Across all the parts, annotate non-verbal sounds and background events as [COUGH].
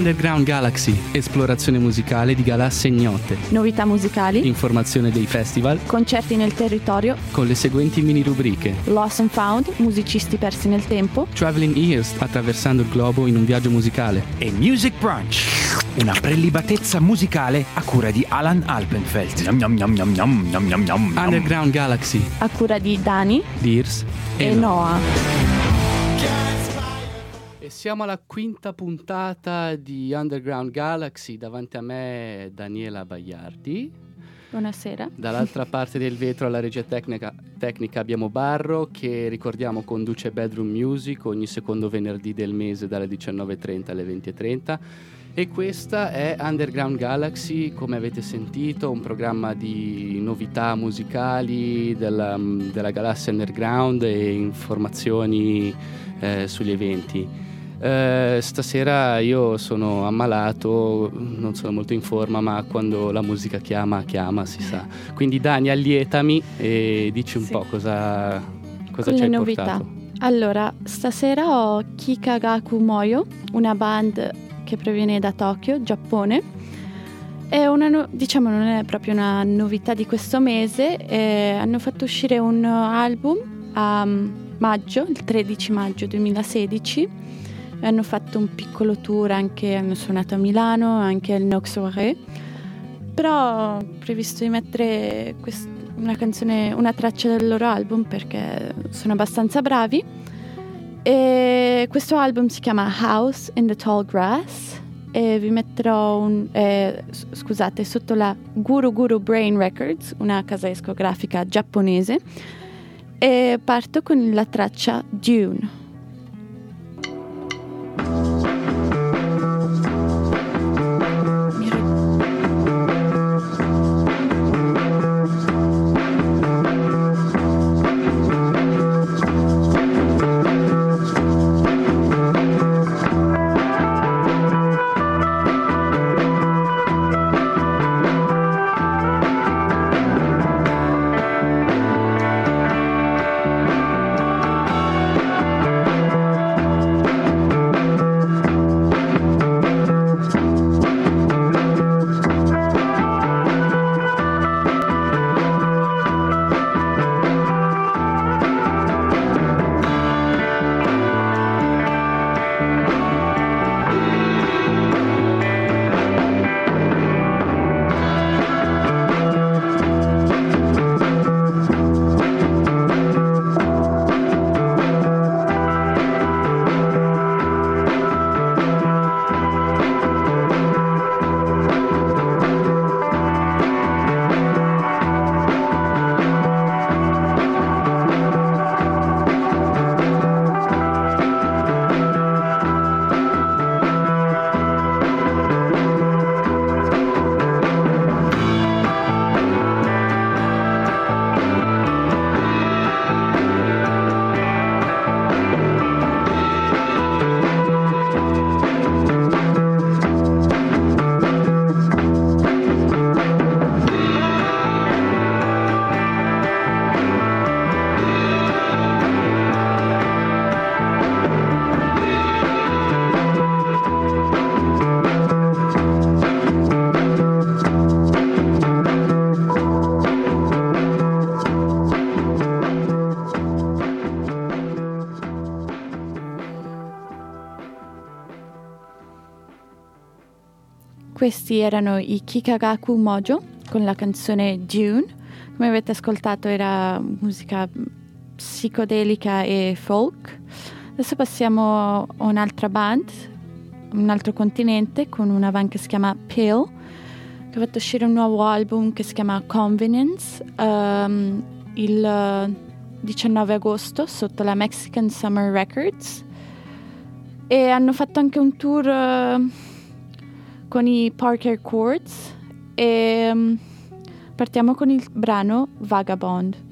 Underground Galaxy, esplorazione musicale di galassie ignote. Novità musicali. Informazione dei festival. Concerti nel territorio. Con le seguenti mini rubriche. Lost and Found, musicisti persi nel tempo. Traveling Ears, attraversando il globo in un viaggio musicale. E Music Brunch, una prelibatezza musicale a cura di Alan Alpenfeld. Nom, nom, nom, Underground Galaxy. A cura di Dani. Dears e, e Noah siamo alla quinta puntata di Underground Galaxy. Davanti a me Daniela Bagliardi. Buonasera. Dall'altra [LAUGHS] parte del vetro alla regia tecnica, tecnica, abbiamo Barro che ricordiamo conduce Bedroom Music ogni secondo venerdì del mese dalle 19.30 alle 20.30. E questa è Underground Galaxy, come avete sentito, un programma di novità musicali della, della galassia underground e informazioni eh, sugli eventi. Eh, stasera io sono ammalato, non sono molto in forma, ma quando la musica chiama, chiama, si sa. Quindi Dani, allietami e dici un sì. po' cosa, cosa ci hai novità. portato. Allora, stasera ho Kikagaku Moyo, una band che proviene da Tokyo, Giappone. È una no- diciamo non è proprio una novità di questo mese, eh, hanno fatto uscire un album a maggio, il 13 maggio 2016 hanno fatto un piccolo tour anche, hanno suonato a Milano, anche al Nox Soirée, però ho previsto di mettere quest- una canzone, una traccia del loro album perché sono abbastanza bravi. E questo album si chiama House in the Tall Grass e vi metterò un, eh, scusate, sotto la Guru Guru Brain Records, una casa discografica giapponese, e parto con la traccia Dune. Questi erano i Kikagaku Mojo con la canzone Dune. Come avete ascoltato era musica psicodelica e folk. Adesso passiamo a un'altra band, un altro continente, con una band che si chiama Pill, che ha fatto uscire un nuovo album che si chiama Convenience um, il 19 agosto sotto la Mexican Summer Records. E hanno fatto anche un tour... Uh, con i Parker Chords e um, partiamo con il brano Vagabond.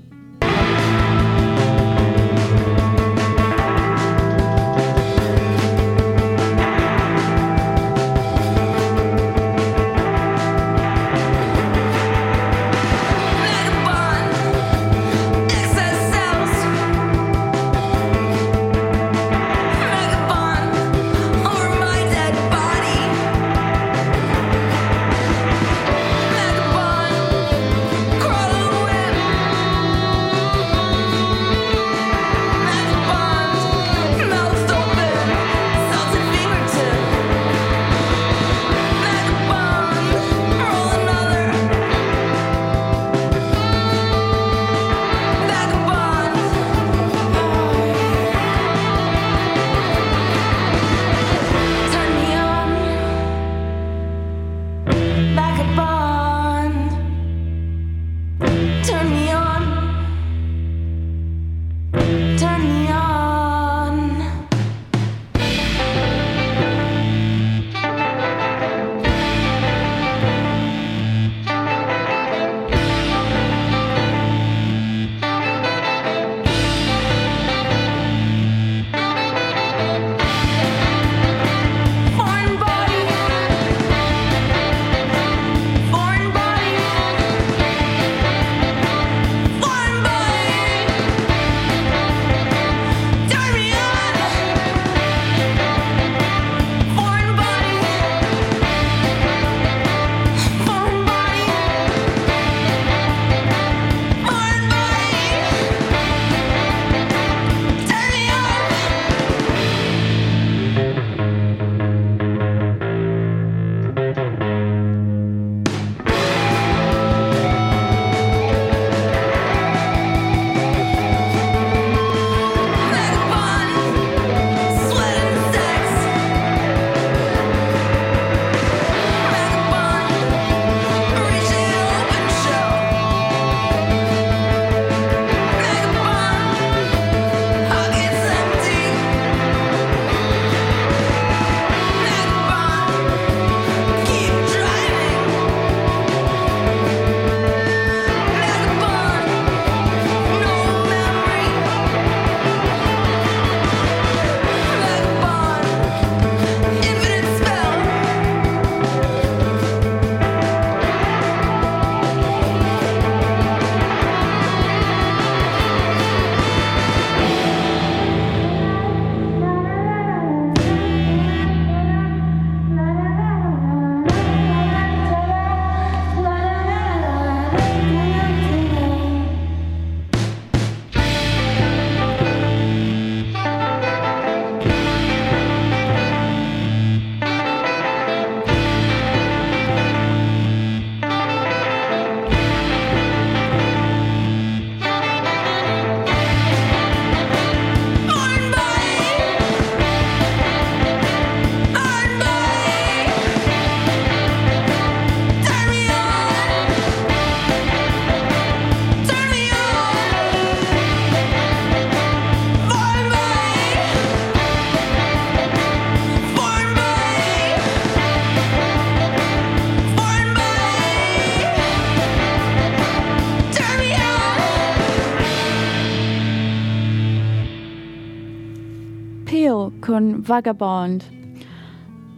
Vagabond.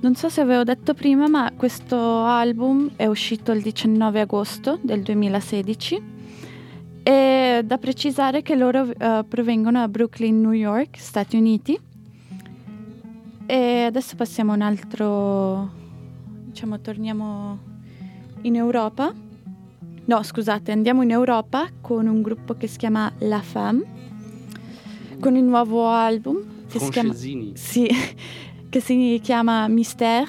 Non so se avevo detto prima, ma questo album è uscito il 19 agosto del 2016 e da precisare che loro uh, provengono da Brooklyn, New York, Stati Uniti. E adesso passiamo un altro, diciamo, torniamo in Europa. No, scusate, andiamo in Europa con un gruppo che si chiama La Femme, con il nuovo album che si chiama, sì, [LAUGHS] che si chiama Mystère,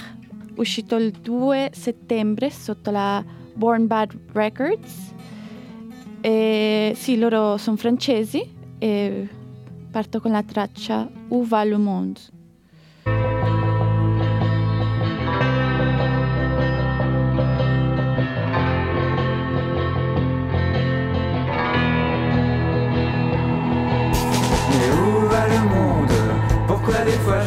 uscito il 2 settembre sotto la Born Bad Records. E, sì, loro sono francesi e parto con la traccia Où va le monde.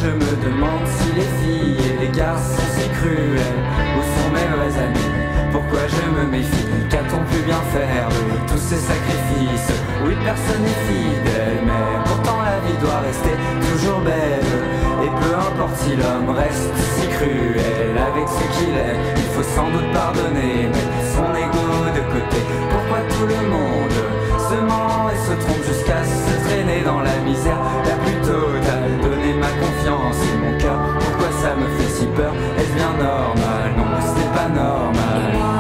Je me demande si les filles et les garçons sont si cruels Ou sont mes vrais amis. Pourquoi je me méfie? Qu'a-t-on pu bien faire de tous ces sacrifices? Oui personne n'est fidèle Mais pourtant la vie doit rester toujours belle. Et peu importe si l'homme reste si cruel Avec ce qu'il est Il faut sans doute pardonner Mettre son ego de côté. Pourquoi tout le monde se ment et se trompe jusqu'à se traîner dans la misère la plus totale? Et mon cœur. Pourquoi ça me fait si peur? Est-ce bien normal? Non, c'est pas normal.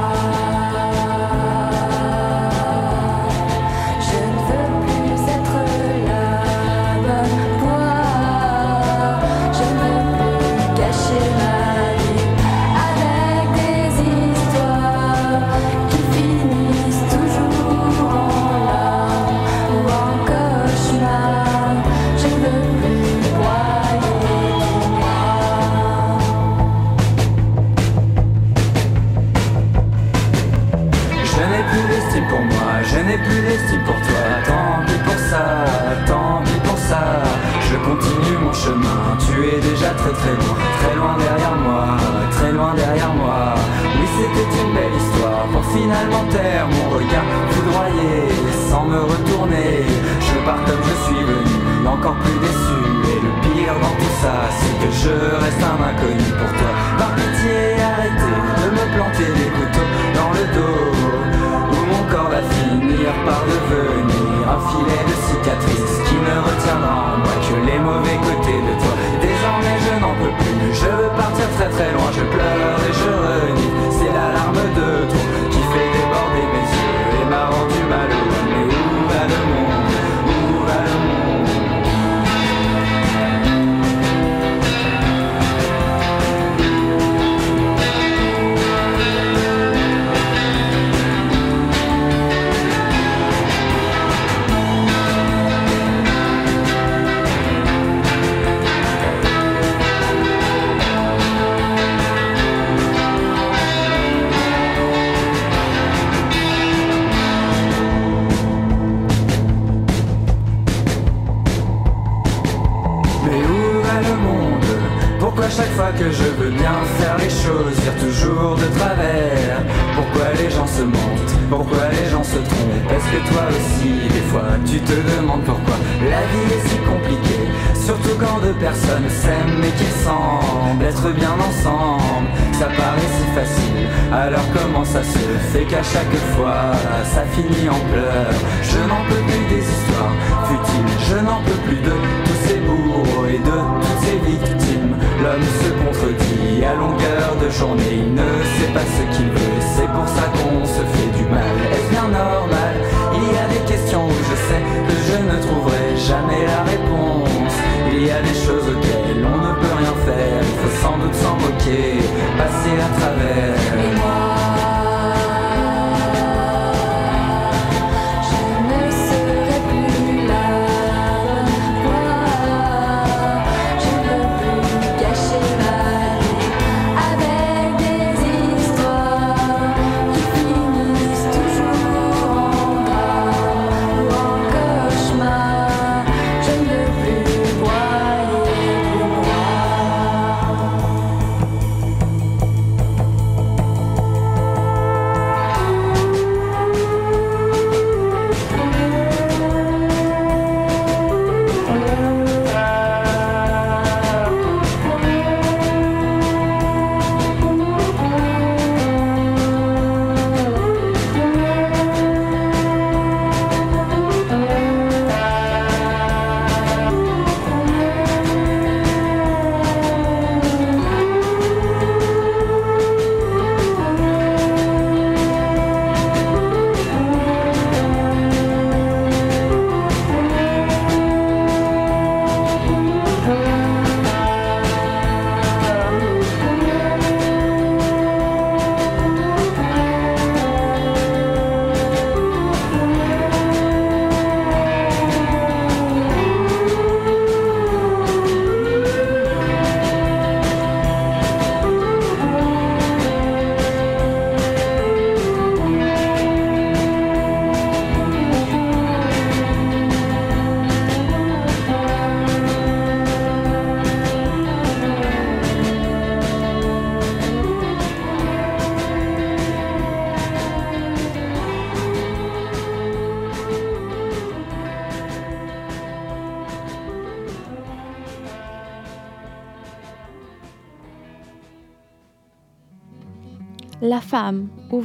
très loin, derrière moi, très loin derrière moi. Oui, c'était une belle histoire pour finalement taire mon regard foudroyé sans me retourner. Je pars comme je suis venu, encore plus déçu. Et le pire dans tout ça, c'est que je reste un inconnu pour toi. Par pitié, arrêtez de me planter des couteaux dans le dos, où mon corps va finir par devenir un filet de cicatrices qui ne retiendra en moi que les mauvais côtés de toi. Désormais je n'en peux plus, je veux partir très très loin, je pleure et je renie, c'est l'alarme de toi.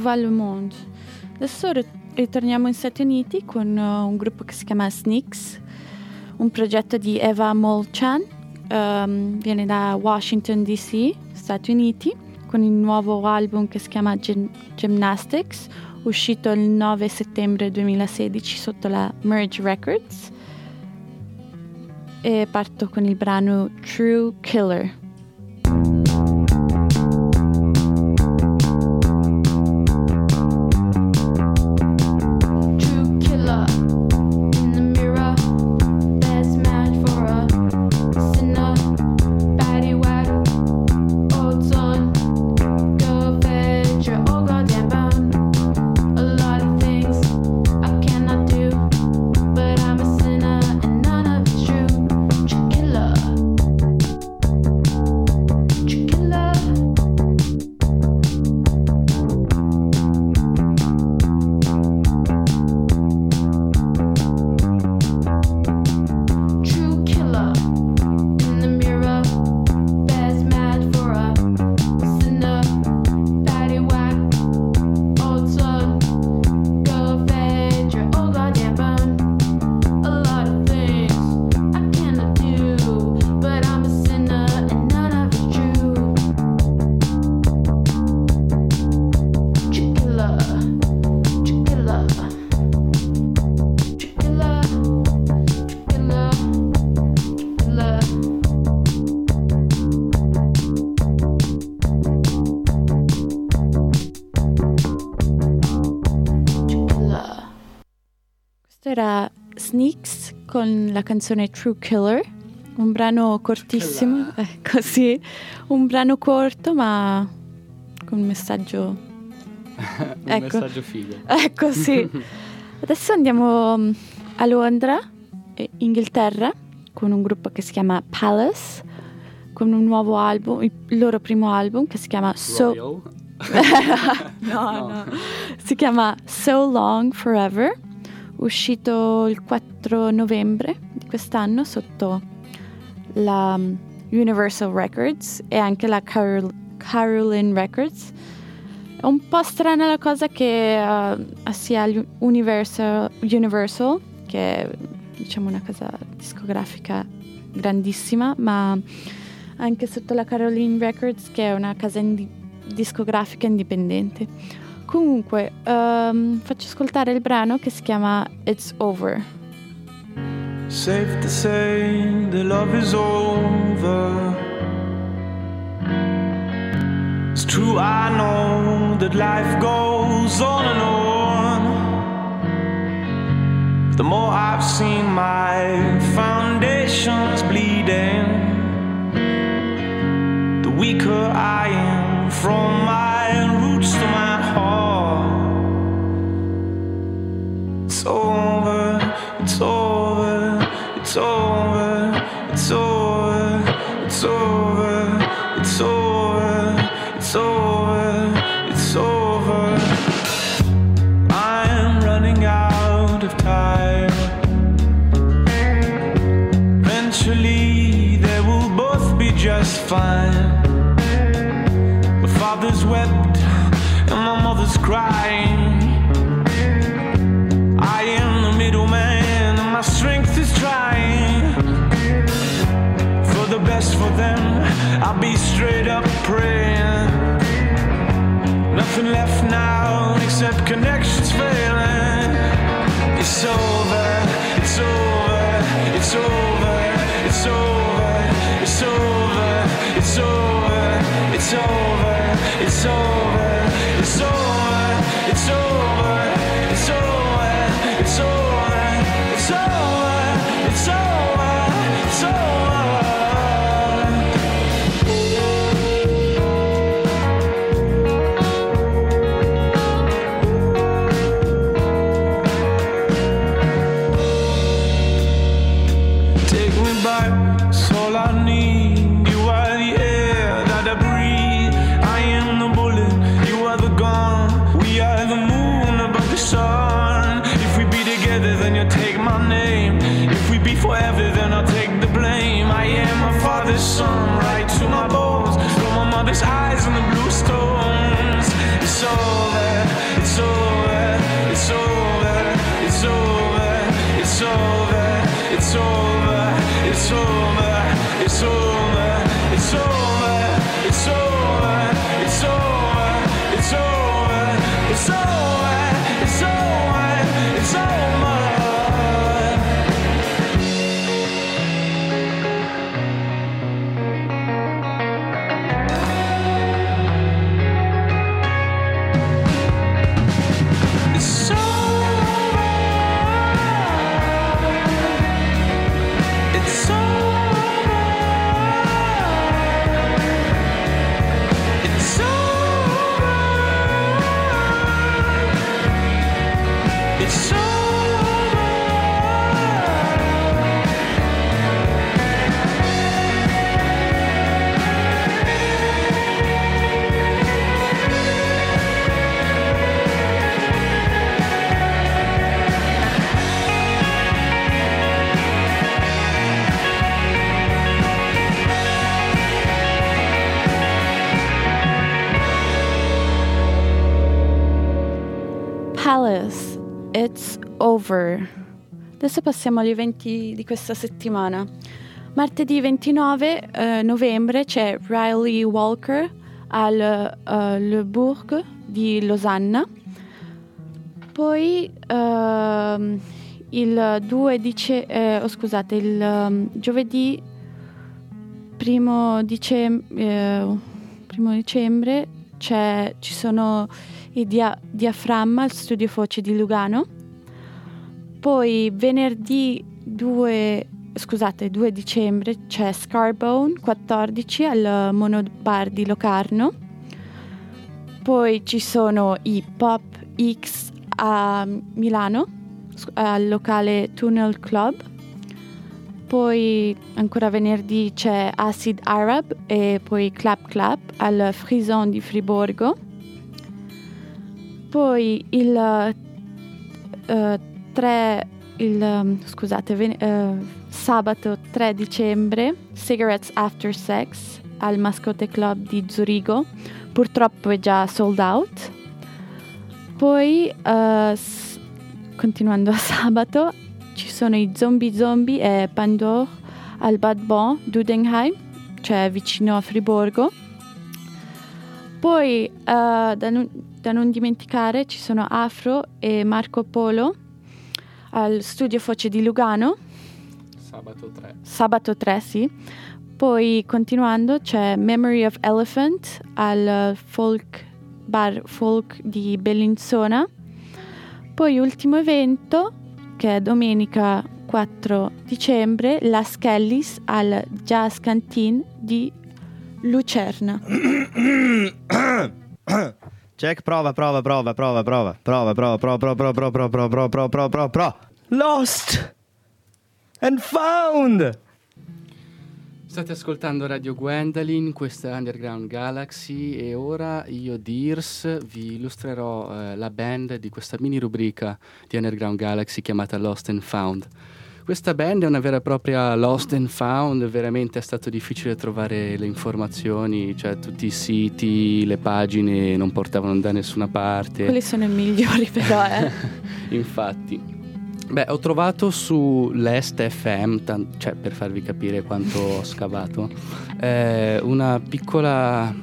Femme, où va le monde? Adesso ri- ritorniamo in Stati Uniti con uh, un gruppo che si chiama Sneaks, un progetto di Eva Molchan, um, viene da Washington DC, Stati Uniti, con il nuovo album che si chiama Gym- Gymnastics, uscito il 9 settembre 2016 sotto la Merge Records. E parto con il brano True Killer. La canzone True Killer, un brano cortissimo, ecco [LAUGHS] sì, un brano corto ma con un messaggio, [LAUGHS] Un Ecco. messaggio figo. ecco sì. [LAUGHS] Adesso andiamo mm, a Londra, eh, Inghilterra, con un gruppo che si chiama Palace, con un nuovo album, il loro primo album che si chiama So... No, No. no. Si chiama So Long Forever, uscito il 4 novembre quest'anno sotto la um, Universal Records e anche la Carol- Carolyn Records. È un po' strana la cosa che uh, sia l'Universal, Universal, che è diciamo una casa discografica grandissima, ma anche sotto la Caroline Records, che è una casa indi- discografica indipendente. Comunque, ehm, faccio ascoltare il brano che si chiama It's Over. Safe to say the love is over. It's true, I know that life goes on and on. The more I've seen my foundations bleeding, the weaker I am from my roots to my heart. It's over, fine. My father's wept and my mother's crying. I am the middleman, and my strength is trying. For the best for them, I'll be straight up praying. Nothing left now except connections failing. It's over, it's over, it's over, it's over, it's over, it's over, it's over, it's over, it's over, it's over, Adesso passiamo agli eventi di questa settimana. Martedì 29 eh, novembre c'è Riley Walker al eh, Le Bourg di Losanna. Poi ehm, il 2 dice- eh, oh, scusate, il ehm, giovedì primo, dicem- eh, primo dicembre ci sono i dia- diaframma al studio Foce di Lugano. Poi venerdì 2, scusate, 2 dicembre c'è Scarbone 14 al Monobar di Locarno. Poi ci sono i Pop X a Milano al locale Tunnel Club. Poi ancora venerdì c'è Acid Arab e poi Clap Clap al Frison di Friborgo. Poi il eh, 3 il um, scusate ven- eh, sabato 3 dicembre Cigarettes After Sex al Mascotte Club di Zurigo. Purtroppo è già sold out. Poi eh, s- continuando a sabato ci sono i Zombie Zombie e Pandore al Bad Bon Dudenheim cioè vicino a Friborgo poi eh, da, non, da non dimenticare ci sono Afro e Marco Polo al studio Foce di Lugano, Sabato 3. sabato 3 sì. Poi continuando c'è Memory of Elephant al folk bar folk di Bellinzona. Poi ultimo evento che è domenica 4 dicembre, la Skellis al Jazz Canteen di Lucerna. Check, prova, prova, prova, prova, prova, prova, prova, prova, prova, prova, prova, prova, prova, prova, prova, prova. Lost and found. State ascoltando Radio Gwendolyn, questa è Underground Galaxy e ora io Dirs vi illustrerò eh, la band di questa mini rubrica di Underground Galaxy chiamata Lost and Found. Questa band è una vera e propria Lost and Found, veramente è stato difficile trovare le informazioni, cioè tutti i siti, le pagine non portavano da nessuna parte. Quelli sono i migliori però, eh. [LAUGHS] Infatti. Beh, ho trovato su Lest FM, tan- cioè per farvi capire quanto ho scavato, eh, una piccola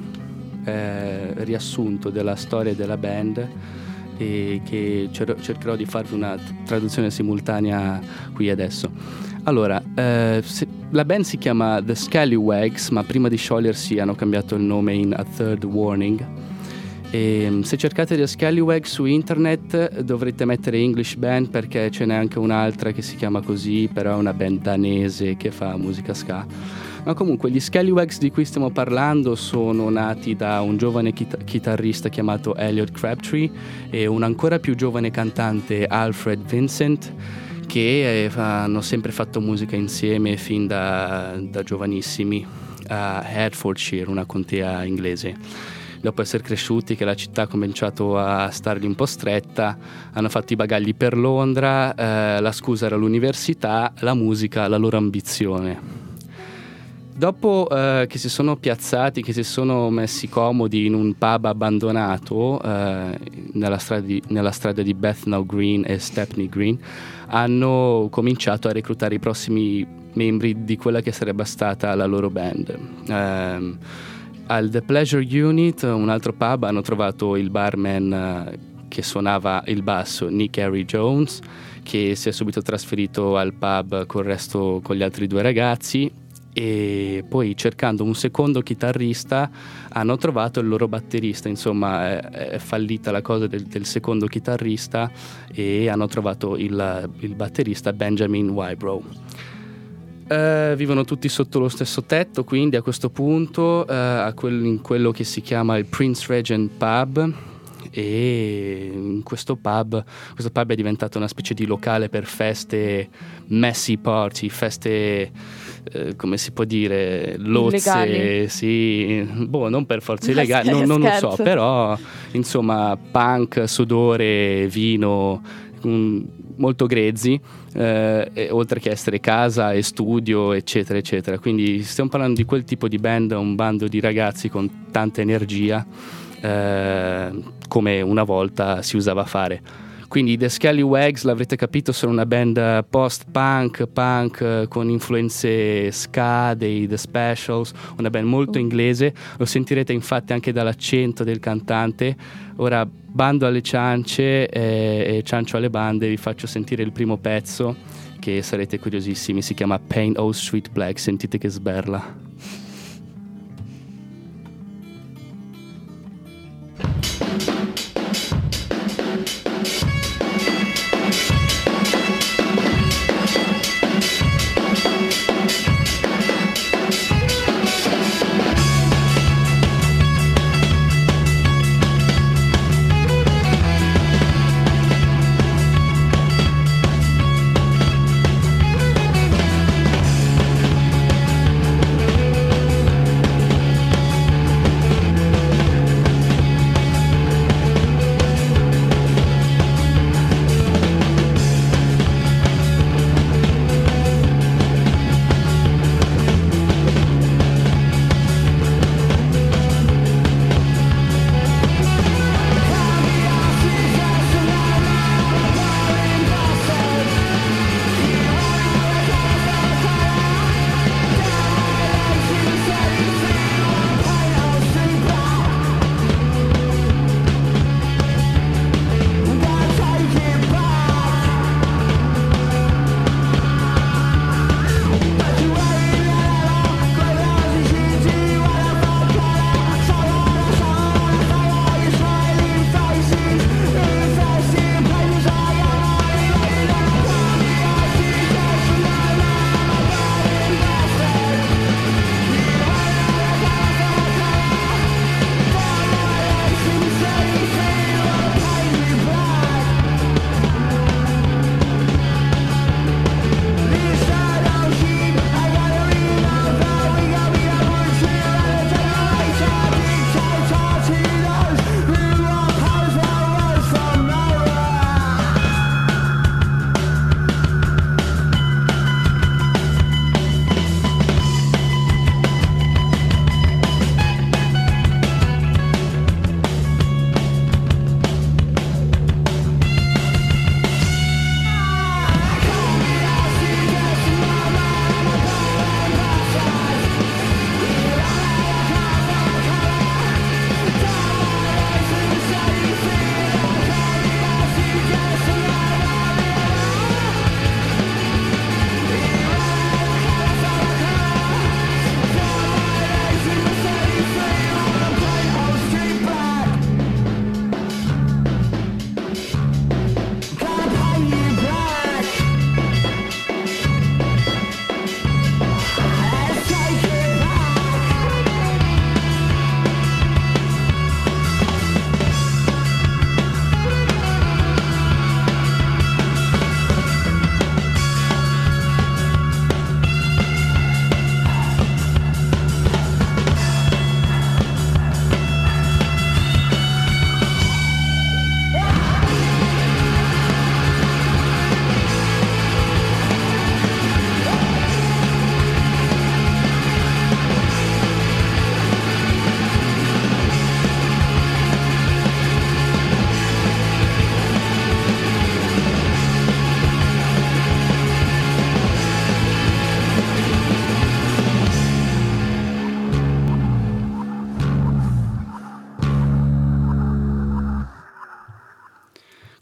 eh, riassunto della storia della band e che cer- cercherò di farvi una traduzione simultanea qui adesso. Allora, eh, se- la band si chiama The Scallywags, ma prima di sciogliersi hanno cambiato il nome in A Third Warning. E, mm, se cercate The Scallywag su internet dovrete mettere English Band perché ce n'è anche un'altra che si chiama così, però è una band danese che fa musica ska. Ma comunque gli Scallywags di cui stiamo parlando sono nati da un giovane chita- chitarrista chiamato Elliot Crabtree e un ancora più giovane cantante Alfred Vincent che eh, hanno sempre fatto musica insieme fin da, da giovanissimi a Hertfordshire, una contea inglese dopo essere cresciuti che la città ha cominciato a stargli un po' stretta, hanno fatto i bagagli per Londra, eh, la scusa era l'università, la musica, la loro ambizione. Dopo eh, che si sono piazzati, che si sono messi comodi in un pub abbandonato eh, nella, strada di, nella strada di Bethnal Green e Stepney Green, hanno cominciato a reclutare i prossimi membri di quella che sarebbe stata la loro band. Ehm, al The Pleasure Unit, un altro pub, hanno trovato il barman eh, che suonava il basso, Nick Harry Jones, che si è subito trasferito al pub col resto, con gli altri due ragazzi e poi cercando un secondo chitarrista hanno trovato il loro batterista, insomma è, è fallita la cosa del, del secondo chitarrista e hanno trovato il, il batterista Benjamin Wybrow. Eh, vivono tutti sotto lo stesso tetto, quindi a questo punto a quel- in quello che si chiama il Prince Regent Pub e in questo pub, questo pub è diventato una specie di locale per feste messy party, feste eh, come si può dire, lozze, Illegali. sì, boh, non per forza [LAUGHS] illegali, non, non lo so, però insomma punk, sudore, vino, mm, molto grezzi, eh, e oltre che essere casa e studio, eccetera, eccetera. Quindi stiamo parlando di quel tipo di band, un bando di ragazzi con tanta energia, eh, come una volta si usava fare. Quindi i The Scallywags, l'avrete capito, sono una band post-punk, punk eh, con influenze ska, dei The Specials, una band molto mm. inglese. Lo sentirete infatti anche dall'accento del cantante. Ora bando alle ciance eh, e ciancio alle bande, vi faccio sentire il primo pezzo che sarete curiosissimi, si chiama Pain O Sweet Black, sentite che sberla. [LAUGHS]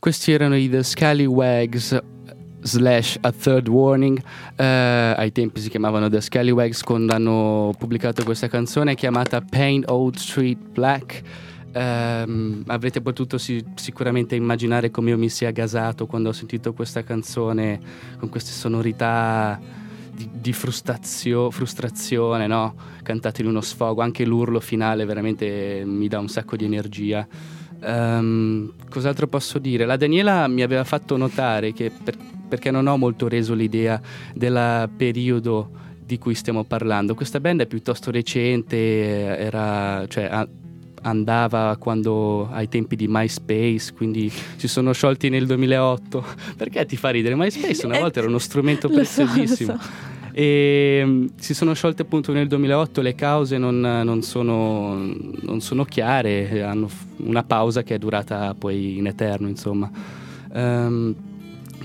Questi erano i The Scallywags slash A Third Warning Eh, ai tempi si chiamavano The Scallywags quando hanno pubblicato questa canzone chiamata Paint Old Street Black Ehm, avrete potuto si- sicuramente immaginare come io mi sia gasato quando ho sentito questa canzone con queste sonorità di, di frustrazio- frustrazione, no? cantate in uno sfogo, anche l'urlo finale veramente mi dà un sacco di energia. Ehm, cos'altro posso dire? La Daniela mi aveva fatto notare che per- perché non ho molto reso l'idea del periodo di cui stiamo parlando. Questa band è piuttosto recente, era, cioè, a- andava quando ai tempi di MySpace, quindi si sono sciolti nel 2008. [LAUGHS] Perché ti fa ridere? MySpace una Eh, volta era uno strumento preziosissimo. so. E mm, si sono sciolte appunto nel 2008, le cause non, non sono, non sono chiare, hanno una pausa che è durata poi in eterno, insomma. Ehm,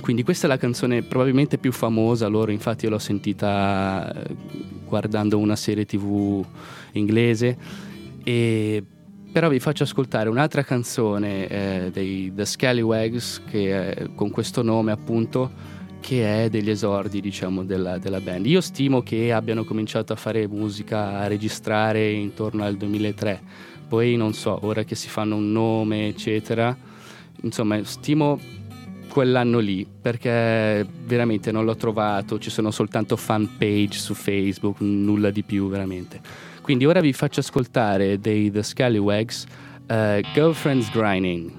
quindi questa è la canzone probabilmente più famosa loro, infatti l'ho sentita eh, guardando una serie tv inglese, e, però vi faccio ascoltare un'altra canzone eh, dei The Scallywags che è con questo nome appunto che è degli esordi diciamo della, della band. Io stimo che abbiano cominciato a fare musica, a registrare intorno al 2003, poi non so, ora che si fanno un nome eccetera, insomma stimo quell'anno lì perché veramente non l'ho trovato, ci sono soltanto fan page su Facebook, nulla di più veramente. Quindi ora vi faccio ascoltare dei The Scallywags eh, Girlfriend's Grinding.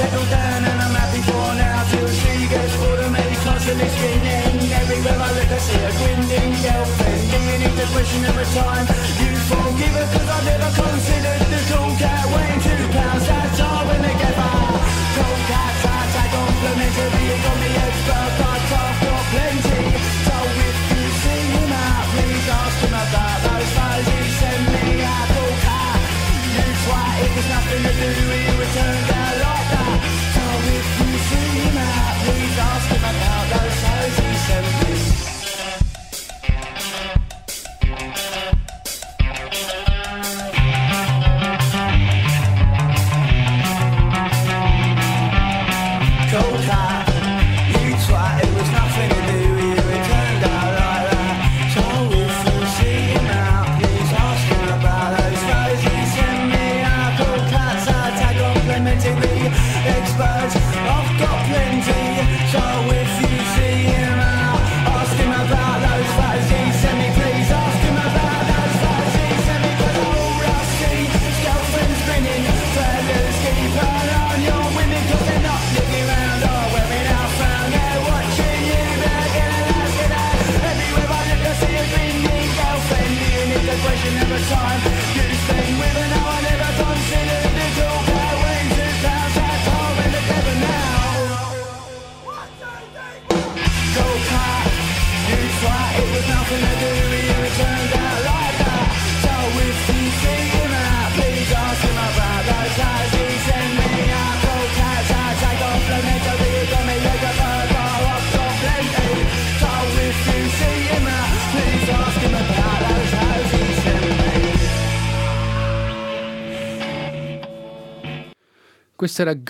settle down and I'm happy for now. Till the sea gets full of constantly spinning. Everywhere I look I see a grinning girlfriend Digging into question every time You forgive her cause I never considered the cool cat weighing two pounds. That's all when they get by. Cold cat, fat, I complimentary You got me expert, but I've got plenty. So if you see him out, please ask him about those photos he sent me. I thought, ah, you try, it there's nothing to do with you, it turned so if you see out, please ask him about those shows he sent me.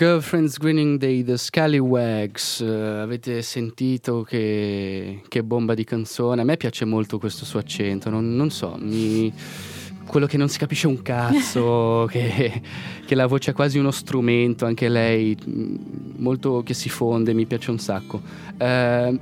Girlfriend's Grinning Day, The Scallywags. Eh, avete sentito che, che bomba di canzone? A me piace molto questo suo accento, non, non so, mi- quello che non si capisce un cazzo, [LAUGHS] che, che la voce è quasi uno strumento, anche lei, mh, molto che si fonde, mi piace un sacco. Eh,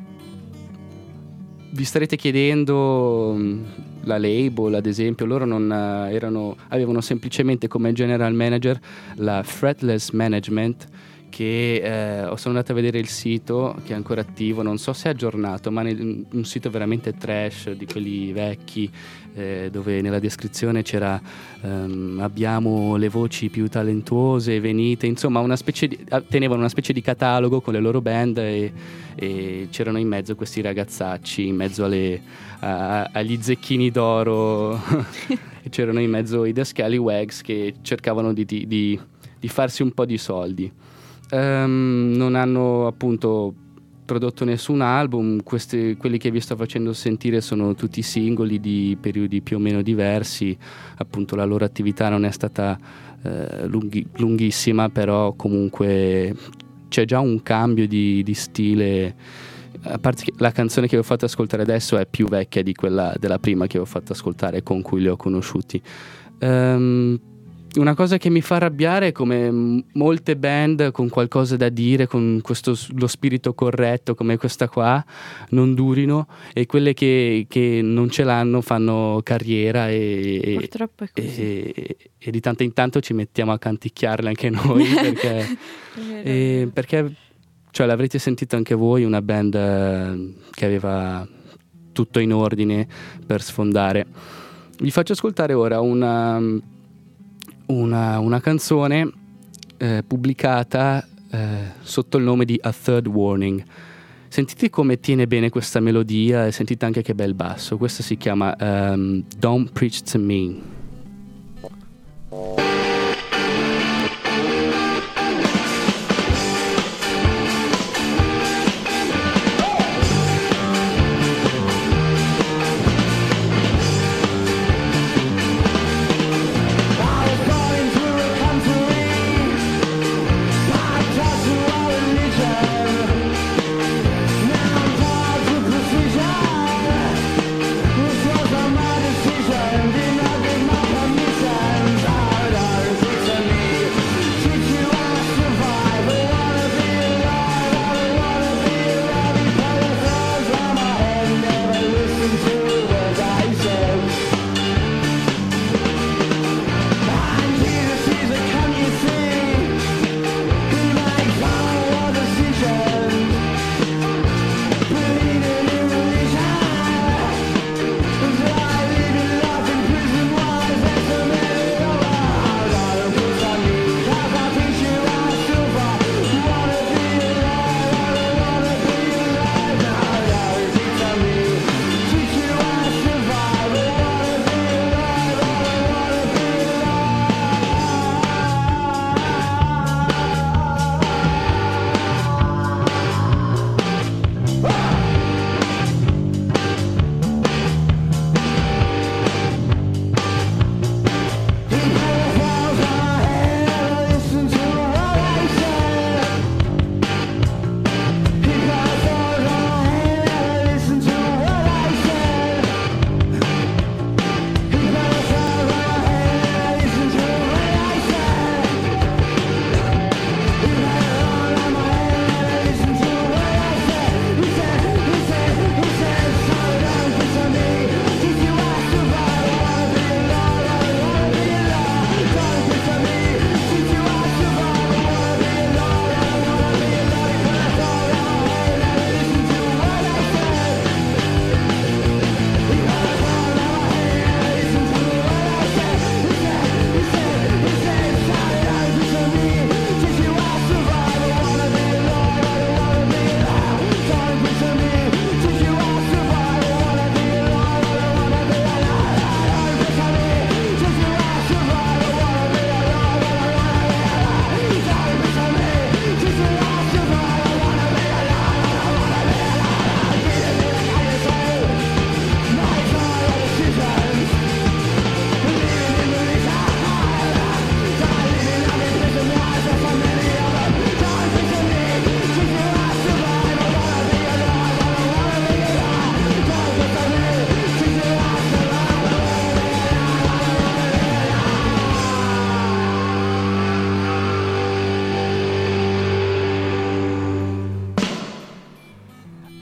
vi starete chiedendo mh, la label, ad esempio, loro eh, erano, avevano semplicemente come general manager la Fretless Management che eh, sono andato a vedere il sito che è ancora attivo, non so se è aggiornato, ma nel- un sito veramente trash di quelli vecchi eh, dove nella descrizione c'era ehm, abbiamo le voci più talentuose, venite, insomma una specie di, tenevano una specie di catalogo con le loro band e, e c'erano in mezzo questi ragazzacci, in mezzo alle, a- agli zecchini d'oro, [LAUGHS] e c'erano in mezzo i The Scallywags che cercavano di- di- di farsi un po' di soldi. Ehm, non hanno appunto prodotto nessun album, questi- quelli che vi sto facendo sentire sono tutti singoli di periodi più o meno diversi, appunto la loro attività non è stata eh, lunghi- lunghissima, però comunque c'è già un cambio di, di stile. A parte che la canzone che vi ho fatto ascoltare adesso è più vecchia di quella della prima che vi ho fatto ascoltare con cui li ho conosciuti. Ehm, una cosa che mi fa arrabbiare è come molte band con qualcosa da dire, con questo, lo spirito corretto come questa qua, non durino e quelle che, che non ce l'hanno fanno carriera e, e- Purtroppo è così. e- di tanto in tanto ci mettiamo a canticchiarle anche noi [LAUGHS] perché, e- perché cioè, l'avrete sentito anche voi, una band eh, che aveva tutto in ordine per sfondare. Vi faccio ascoltare ora una, una, una canzone eh, pubblicata eh, sotto il nome di A Third Warning. Sentite come tiene bene questa melodia e sentite anche che bel basso. Questa si chiama ehm, Don't Preach to Me.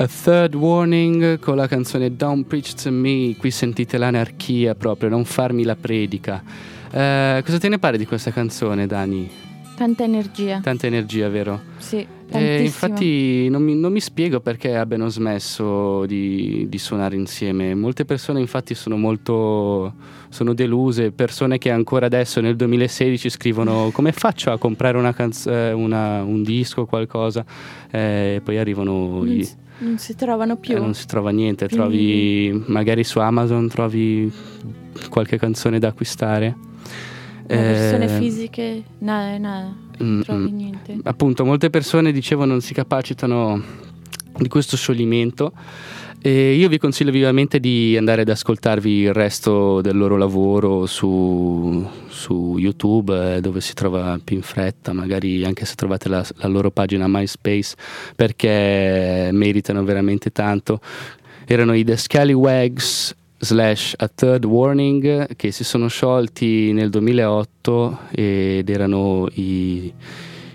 Third Warning con la canzone Don't Preach to Me. Qui sentite l'anarchia proprio, non farmi la predica. Eh, cosa te ne pare di questa canzone, Dani? Tanta energia. Tanta energia, vero? Sì, Eh, infatti non mi, non mi spiego perché abbiano smesso di, di suonare insieme. Molte persone infatti sono molto sono deluse, persone che ancora adesso nel 2016 scrivono come faccio a comprare una canz- eh, una- un disco o qualcosa Eh, e poi arrivano i- non si trovano più. eh, non si trova niente, Più trovi magari su Amazon trovi qualche canzone da acquistare. Le persone Eh, fisiche, no, no, mm, trovi mm. niente. appunto molte persone dicevano non si capacitano di questo scioglimento e io vi consiglio vivamente di andare ad ascoltarvi il resto del loro lavoro su, su YouTube eh, dove si trova più in fretta magari anche se trovate la, la loro pagina MySpace perché meritano veramente tanto erano i The Scallywags slash A Third Warning che si sono sciolti nel 2008 ed erano i,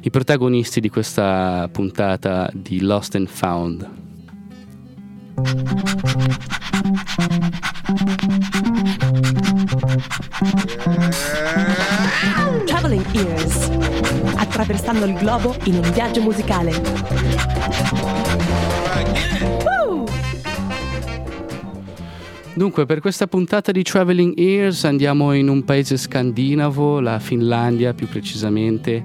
i protagonisti di questa puntata di Lost and Found. Traveling Ears. Attraversando il globo in un viaggio musicale. Dunque, per questa puntata di Traveling Ears andiamo in un paese scandinavo, la Finlandia più precisamente.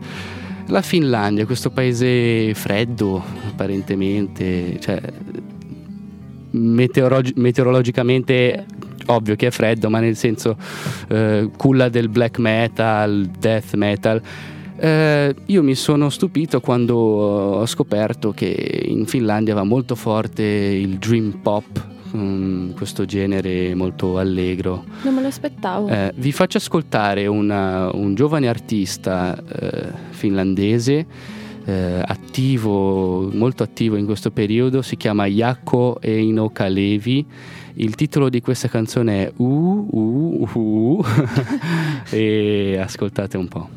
La Finlandia, questo paese freddo apparentemente, cioè meteorologi- meteorologicamente ovvio che è freddo, ma nel senso eh, culla del black metal, death metal. Eh, io mi sono stupito quando ho scoperto che in Finlandia va molto forte il dream pop, mm, questo genere molto allegro. Non me lo aspettavo. Eh, vi faccio ascoltare una- un giovane artista eh, finlandese eh, attivo, molto attivo in questo periodo, si chiama Jaakko Eino Kalevi. Il titolo di questa canzone è Uh, uh, uh, e ascoltate un po'.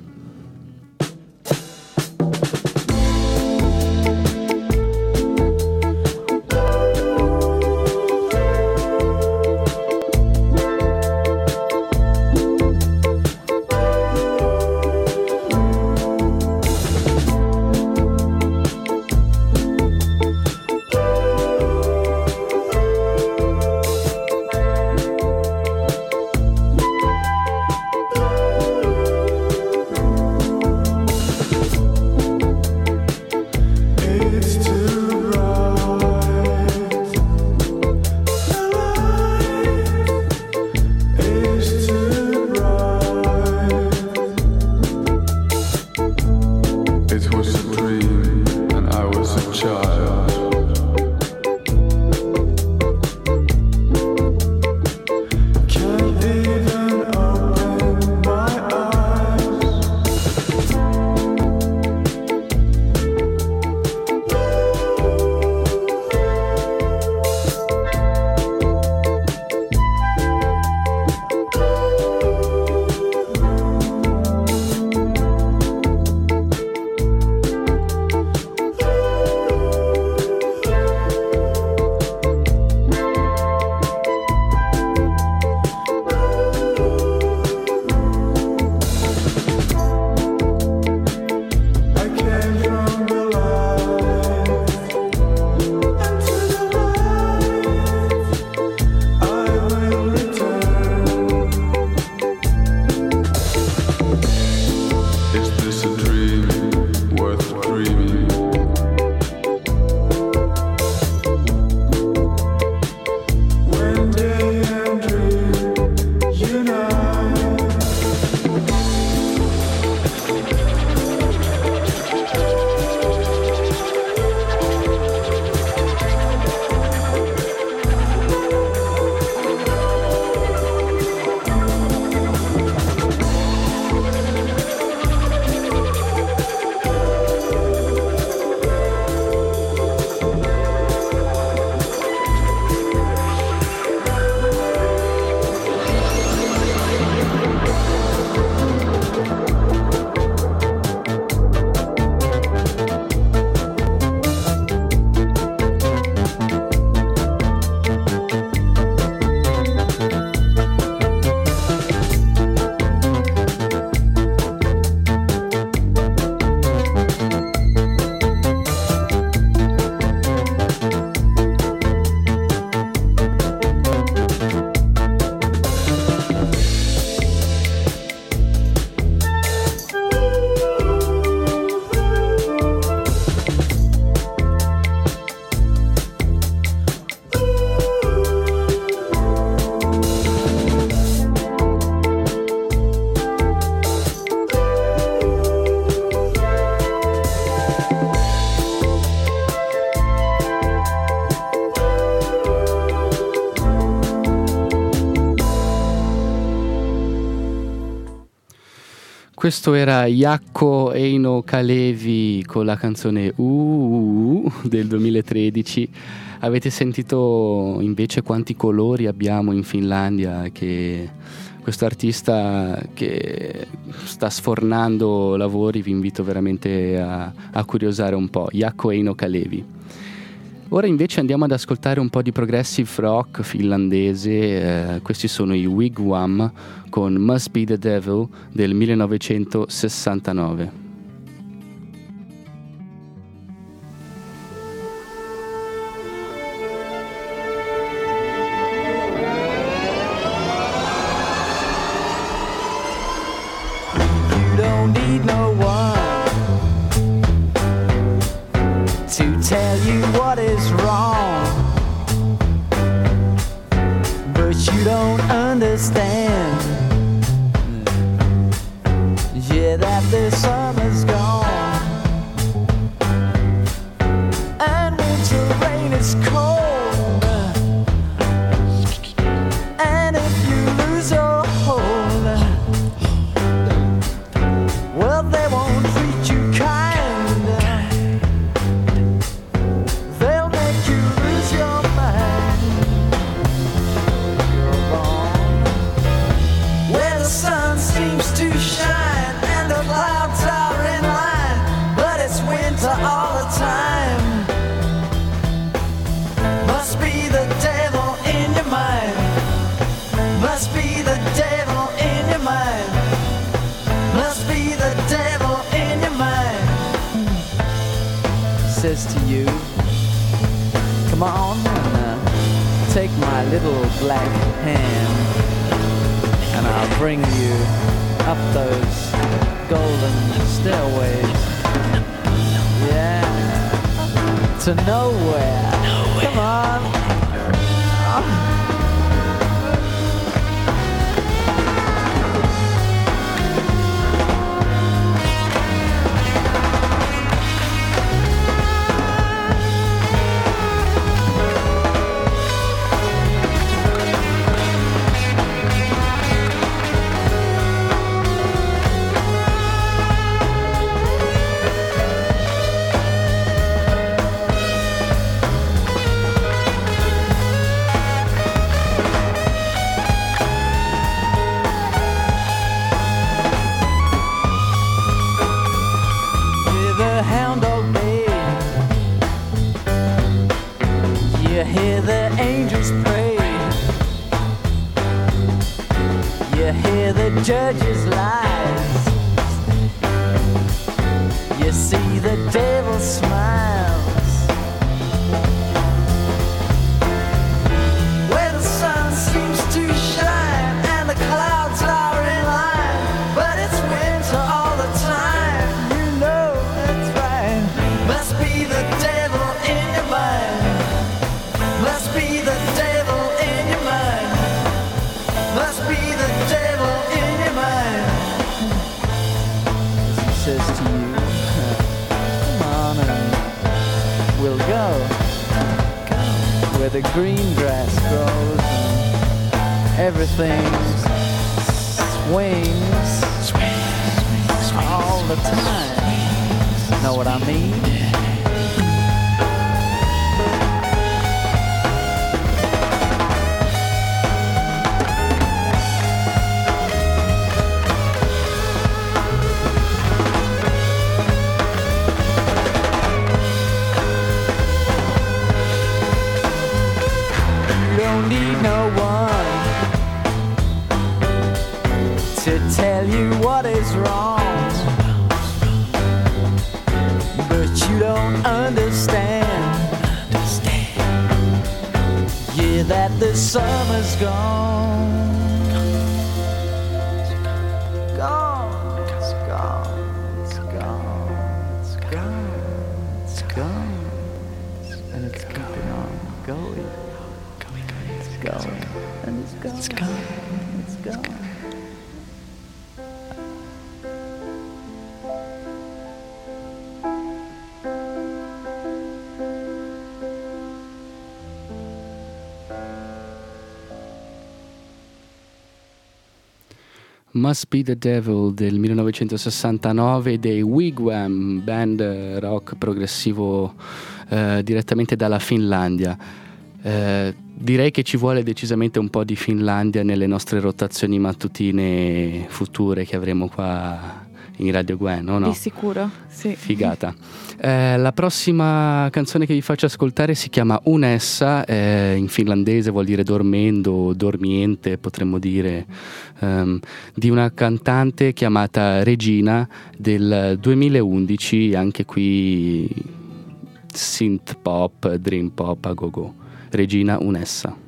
Questo era Iacco Eino Kalevi con la canzone Uh del 2013. Avete sentito invece quanti colori abbiamo in Finlandia che questo artista che sta sfornando lavori vi invito veramente a, a curiosare un po'. Iacco Eino Kalevi. Ora invece andiamo ad ascoltare un po' di progressive rock finlandese, eh, questi sono i Wigwam con Must Be the Devil del 1969. Says to you, come on and uh, take my little black hand, and I'll bring you up those golden stairways. Yeah, to nowhere. Come on. hear Must be the devil in your mind. As he says to you, [LAUGHS] come on and we'll go where the green grass grows and everything swings, all the time. Know what I mean? Summer's gone. Must Be the Devil del 1969 dei Wigwam, band eh, rock progressivo eh, direttamente dalla Finlandia. Eh, direi che ci vuole decisamente un po' di Finlandia nelle nostre rotazioni mattutine future che avremo qua in Radio Gwen, o no? Di sicuro, sì. Figata. Eh, la prossima canzone che vi faccio ascoltare si chiama Unessa, eh, in finlandese vuol dire dormendo, dormiente, potremmo dire, ehm, di una cantante chiamata Regina del 2011, anche qui synth pop, dream pop a go-go. Regina Unessa.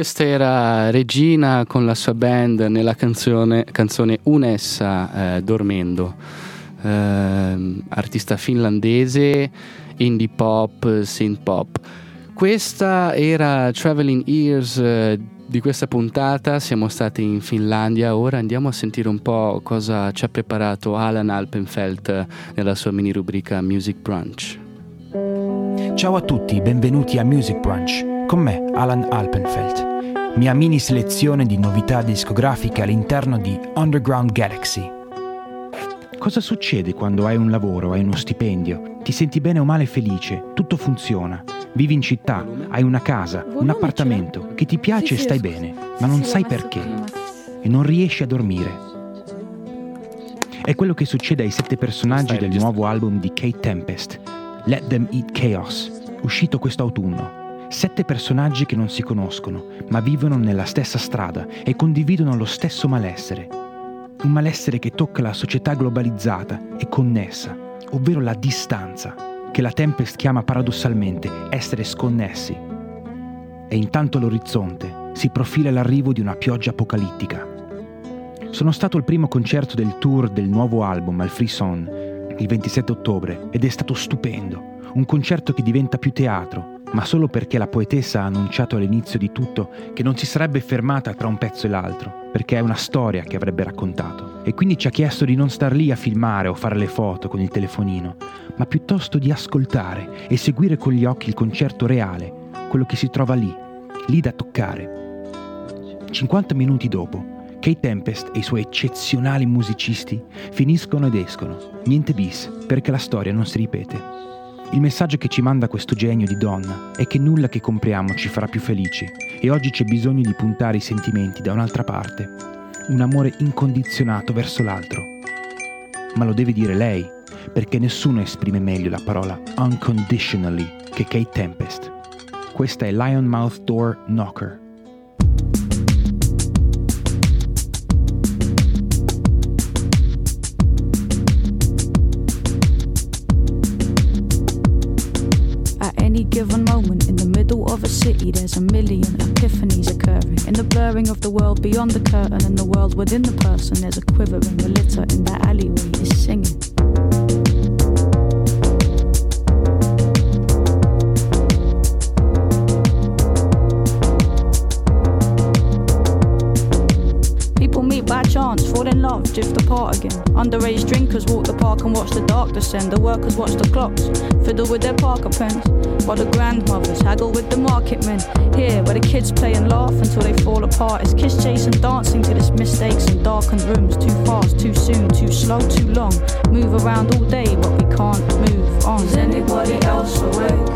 Questa era Regina con la sua band nella canzone, canzone Unessa eh, Dormendo, Ehm, artista finlandese, indie pop, synth pop. Questa era Traveling Ears eh, di questa puntata. Siamo stati in Finlandia, ora andiamo a sentire un po' cosa ci ha preparato Alan Alpenfeld nella sua mini rubrica Music Brunch. Ciao a tutti, benvenuti a Music Brunch. Con me, Alan Alpenfeld. Mia mini selezione di novità discografiche all'interno di Underground Galaxy. Cosa succede quando hai un lavoro, hai uno stipendio, ti senti bene o male felice, tutto funziona, vivi in città, hai una casa, un appartamento, che ti piace e stai bene, ma non sai perché e non riesci a dormire. È quello che succede ai sette personaggi del nuovo album di Kate Tempest, Let Them Eat Chaos, uscito quest'autunno. Sette personaggi che non si conoscono, ma vivono nella stessa strada e condividono lo stesso malessere. Un malessere che tocca la società globalizzata e connessa, ovvero la distanza, che la Tempest chiama paradossalmente essere sconnessi. E intanto all'orizzonte si profila l'arrivo di una pioggia apocalittica. Sono stato al primo concerto del tour del nuovo album al Free Son il 27 ottobre ed è stato stupendo. Un concerto che diventa più teatro, ma solo perché la poetessa ha annunciato all'inizio di tutto che non si sarebbe fermata tra un pezzo e l'altro, perché è una storia che avrebbe raccontato. E quindi ci ha chiesto di non star lì a filmare o fare le foto con il telefonino, ma piuttosto di ascoltare e seguire con gli occhi il concerto reale, quello che si trova lì, lì da toccare. 50 minuti dopo, Kate Tempest e i suoi eccezionali musicisti finiscono ed escono. Niente bis, perché la storia non si ripete. Il messaggio che ci manda questo genio di donna è che nulla che compriamo ci farà più felici e oggi c'è bisogno di puntare i sentimenti da un'altra parte. Un amore incondizionato verso l'altro. Ma lo deve dire lei, perché nessuno esprime meglio la parola unconditionally che Kate Tempest. Questa è Lion Mouth Door Knocker. Any given moment in the middle of a city, there's a million epiphanies occurring. In the blurring of the world beyond the curtain and the world within the person, there's a quiver quivering. The litter in that alleyway is singing. Drift apart again. Underage drinkers walk the park and watch the dark descend. The workers watch the clocks, fiddle with their Parker pens. While the grandmothers haggle with the market men. Here, where the kids play and laugh until they fall apart. It's kiss chasing, dancing to this mistakes in darkened rooms. Too fast, too soon, too slow, too long. Move around all day, but we can't move on. Is anybody else awake?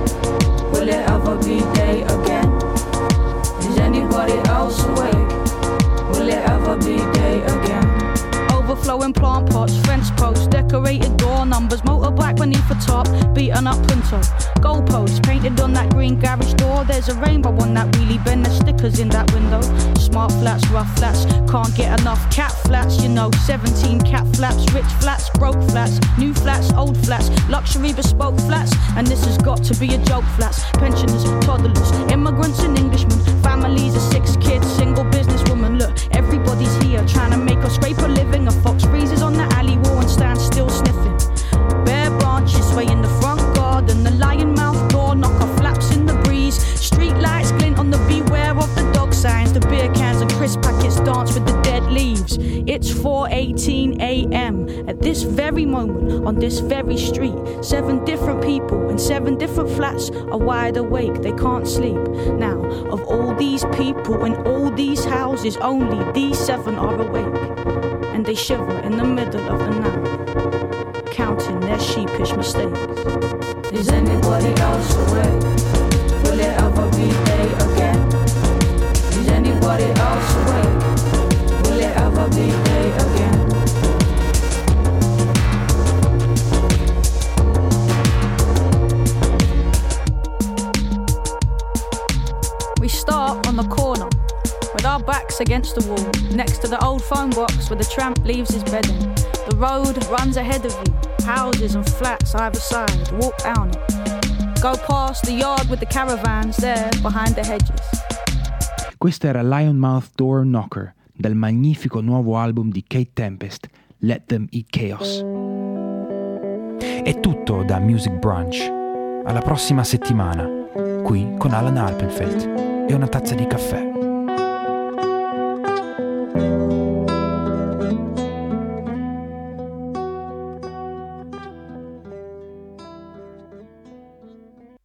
Will it ever be day again? Is anybody else awake? Will it ever be day again? Overflowing plant pots, fence posts, decorated door numbers, motorbike beneath the top, beaten up punto. Goalposts painted on that green garage door. There's a rainbow on that wheelie bin, there's stickers in that window. Smart flats, rough flats, can't get enough cat flats, you know. 17 cat flaps, rich flats, broke flats, new flats, old flats, luxury bespoke flats. And this has got to be a joke flats. Pensioners, toddlers, immigrants and Englishmen, families of six kids, single businesswoman. Look, scrape a living. A fox freezes on the alley wall and stands still sniffing. Bare branches sway in the front garden. The lion mouth door knocker flaps in the breeze. Street lights glint on the beware of the dog signs. The beer cans and crisp packets dance with the dead leaves. It's 4:18 a.m. At this very moment, on this very street, seven different people in seven different flats are wide awake. They can't sleep. Now, of all these people in all these houses, only these seven are awake, and they shiver in the middle of the night counting their sheepish mistakes. Is anybody else awake? Will it ever be day again? Is anybody else awake? Will it ever be day backs against the wall, next to the old phone box where the tramp leaves his bedding. The road runs ahead of you, houses and flats either side. Walk down it. Go past the yard with the caravans there behind the hedges. Questa era Lion Mouth Door Knocker dal magnifico nuovo album di Kate Tempest, Let Them Eat Chaos. È tutto da Music Brunch. Alla prossima settimana, qui con Alan Alpenfeld e una tazza di caffè.